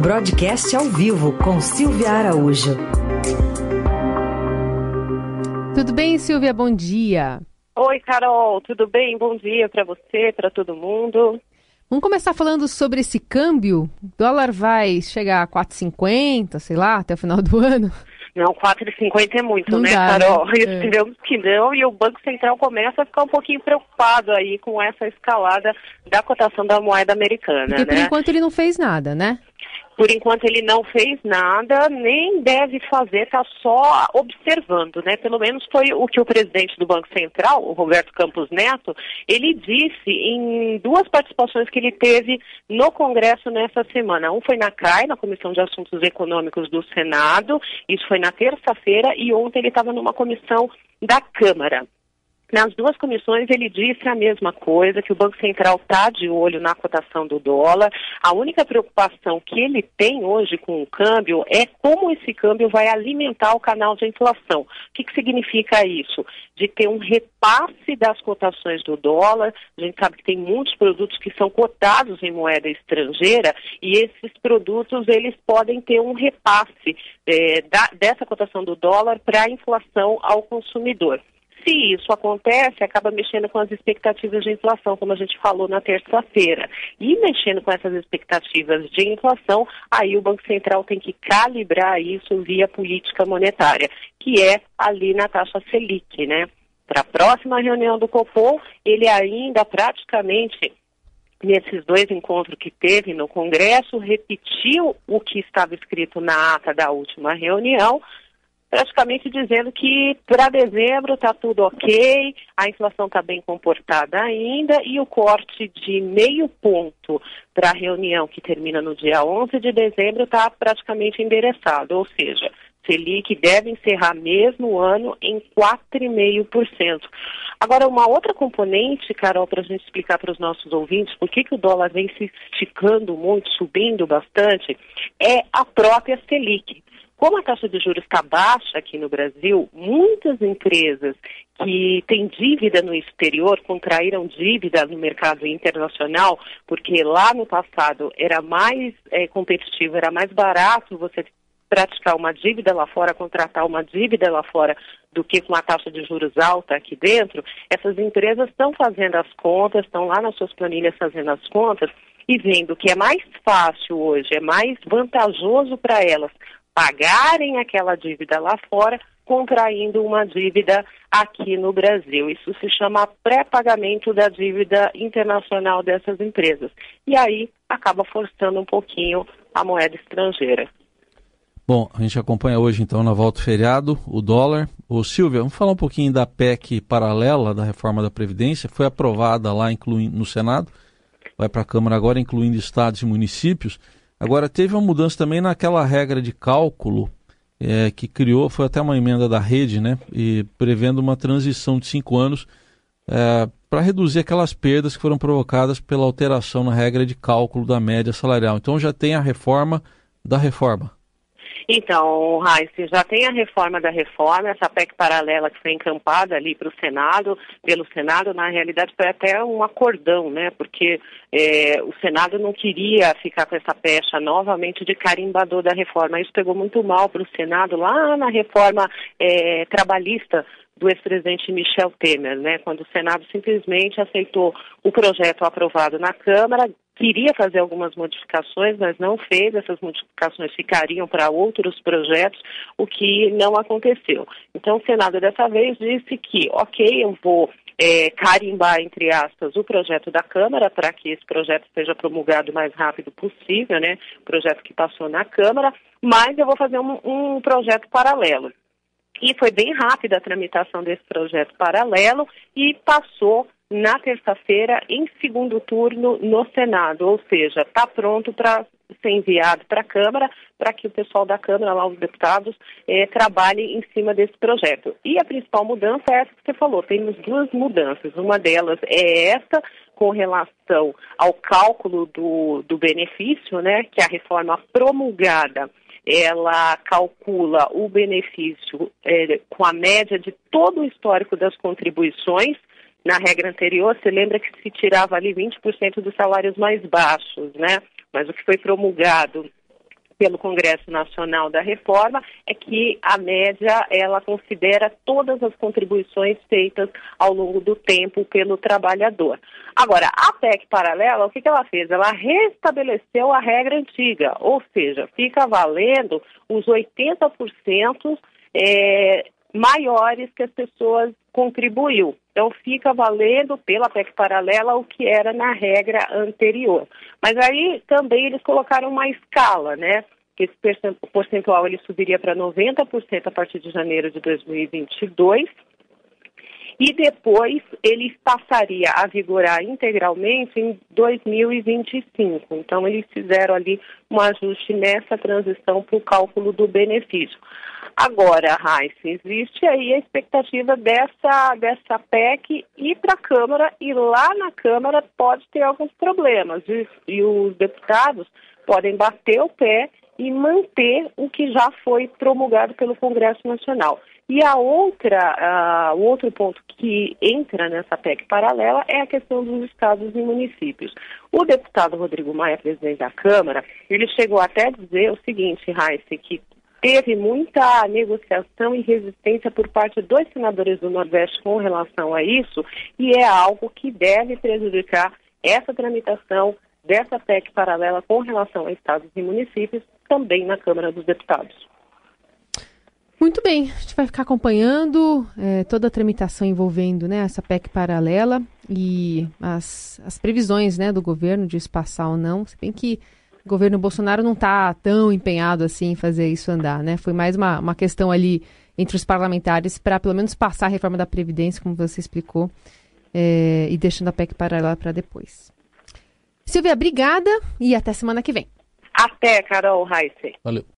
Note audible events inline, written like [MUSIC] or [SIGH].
Broadcast ao vivo com Silvia Araújo. Tudo bem, Silvia? Bom dia. Oi, Carol, tudo bem? Bom dia para você, para todo mundo. Vamos começar falando sobre esse câmbio. O dólar vai chegar a 4,50, sei lá, até o final do [LAUGHS] ano? Não, 4,50 é muito, não né, dá, Carol? Né? Esperamos é. [LAUGHS] que não, e o Banco Central começa a ficar um pouquinho preocupado aí com essa escalada da cotação da moeda americana, Porque, né? por enquanto ele não fez nada, né? Por enquanto ele não fez nada, nem deve fazer, está só observando, né? Pelo menos foi o que o presidente do Banco Central, o Roberto Campos Neto, ele disse em duas participações que ele teve no Congresso nessa semana. Um foi na CAI, na Comissão de Assuntos Econômicos do Senado, isso foi na terça-feira, e ontem ele estava numa comissão da Câmara. Nas duas comissões ele disse a mesma coisa, que o Banco Central está de olho na cotação do dólar. A única preocupação que ele tem hoje com o câmbio é como esse câmbio vai alimentar o canal de inflação. O que, que significa isso? De ter um repasse das cotações do dólar. A gente sabe que tem muitos produtos que são cotados em moeda estrangeira e esses produtos eles podem ter um repasse é, da, dessa cotação do dólar para a inflação ao consumidor. Se isso acontece, acaba mexendo com as expectativas de inflação, como a gente falou na terça-feira. E mexendo com essas expectativas de inflação, aí o Banco Central tem que calibrar isso via política monetária, que é ali na taxa Selic, né? Para a próxima reunião do Copom, ele ainda praticamente nesses dois encontros que teve no Congresso, repetiu o que estava escrito na ata da última reunião, praticamente dizendo que para dezembro está tudo ok, a inflação está bem comportada ainda e o corte de meio ponto para a reunião que termina no dia 11 de dezembro está praticamente endereçado, ou seja, Selic deve encerrar mesmo o ano em 4,5%. Agora, uma outra componente, Carol, para a gente explicar para os nossos ouvintes por que, que o dólar vem se esticando muito, subindo bastante, é a própria Selic. Como a taxa de juros está baixa aqui no Brasil, muitas empresas que têm dívida no exterior contraíram dívida no mercado internacional, porque lá no passado era mais é, competitivo, era mais barato você praticar uma dívida lá fora, contratar uma dívida lá fora, do que com uma taxa de juros alta aqui dentro, essas empresas estão fazendo as contas, estão lá nas suas planilhas fazendo as contas e vendo que é mais fácil hoje, é mais vantajoso para elas pagarem aquela dívida lá fora, contraindo uma dívida aqui no Brasil. Isso se chama pré-pagamento da dívida internacional dessas empresas. E aí acaba forçando um pouquinho a moeda estrangeira. Bom, a gente acompanha hoje então na volta feriado o dólar. O Silvia, vamos falar um pouquinho da PEC paralela da reforma da Previdência. Foi aprovada lá incluindo, no Senado, vai para a Câmara agora, incluindo estados e municípios. Agora, teve uma mudança também naquela regra de cálculo é, que criou, foi até uma emenda da rede, né? E prevendo uma transição de cinco anos é, para reduzir aquelas perdas que foram provocadas pela alteração na regra de cálculo da média salarial. Então já tem a reforma da reforma. Então, Raíssa, já tem a reforma da reforma, essa PEC paralela que foi encampada ali para o Senado, pelo Senado, na realidade foi até um acordão, né? Porque é, o Senado não queria ficar com essa pecha novamente de carimbador da reforma. Isso pegou muito mal para o Senado lá na reforma é, trabalhista do ex-presidente Michel Temer, né? Quando o Senado simplesmente aceitou o projeto aprovado na Câmara, queria fazer algumas modificações, mas não fez, essas modificações ficariam para outros projetos, o que não aconteceu. Então o Senado dessa vez disse que, ok, eu vou é, carimbar, entre aspas, o projeto da Câmara para que esse projeto seja promulgado o mais rápido possível, né? Projeto que passou na Câmara, mas eu vou fazer um, um projeto paralelo. E foi bem rápida a tramitação desse projeto paralelo e passou na terça-feira em segundo turno no Senado, ou seja, está pronto para ser enviado para a Câmara, para que o pessoal da Câmara, lá os deputados, eh, trabalhem em cima desse projeto. E a principal mudança é essa que você falou, temos duas mudanças. Uma delas é essa, com relação ao cálculo do, do benefício, né, que a reforma promulgada ela calcula o benefício é, com a média de todo o histórico das contribuições. Na regra anterior, você lembra que se tirava ali 20% dos salários mais baixos, né? Mas o que foi promulgado pelo Congresso Nacional da Reforma é que a média ela considera todas as contribuições feitas ao longo do tempo pelo trabalhador. Agora, a PEC paralela, o que, ela fez? Ela restabeleceu a regra antiga, ou seja, fica valendo os 80% é, maiores que as pessoas contribuiu. Então fica valendo pela PEC paralela o que era na regra anterior. Mas aí também eles colocaram uma escala, né? Esse percentual ele subiria para 90% a partir de janeiro de 2022 e depois ele passaria a vigorar integralmente em 2025. Então eles fizeram ali um ajuste nessa transição para o cálculo do benefício. Agora, Raíssa, existe aí a expectativa dessa, dessa PEC ir para a Câmara e lá na Câmara pode ter alguns problemas e, e os deputados podem bater o pé e manter o que já foi promulgado pelo Congresso Nacional. E a outra, uh, o outro ponto que entra nessa PEC paralela é a questão dos estados e municípios. O deputado Rodrigo Maia, presidente da Câmara, ele chegou até a dizer o seguinte, Raíssa, que teve muita negociação e resistência por parte dos senadores do Nordeste com relação a isso, e é algo que deve prejudicar essa tramitação dessa PEC paralela com relação a estados e municípios, também na Câmara dos Deputados. Muito bem, a gente vai ficar acompanhando é, toda a tramitação envolvendo né, essa PEC paralela e as, as previsões né, do governo de passar ou não, se bem que o governo Bolsonaro não está tão empenhado assim em fazer isso andar, né? Foi mais uma, uma questão ali entre os parlamentares para pelo menos passar a reforma da Previdência, como você explicou, é, e deixando a PEC paralela para depois. Silvia, obrigada e até semana que vem. Até, Carol Heiser. Valeu.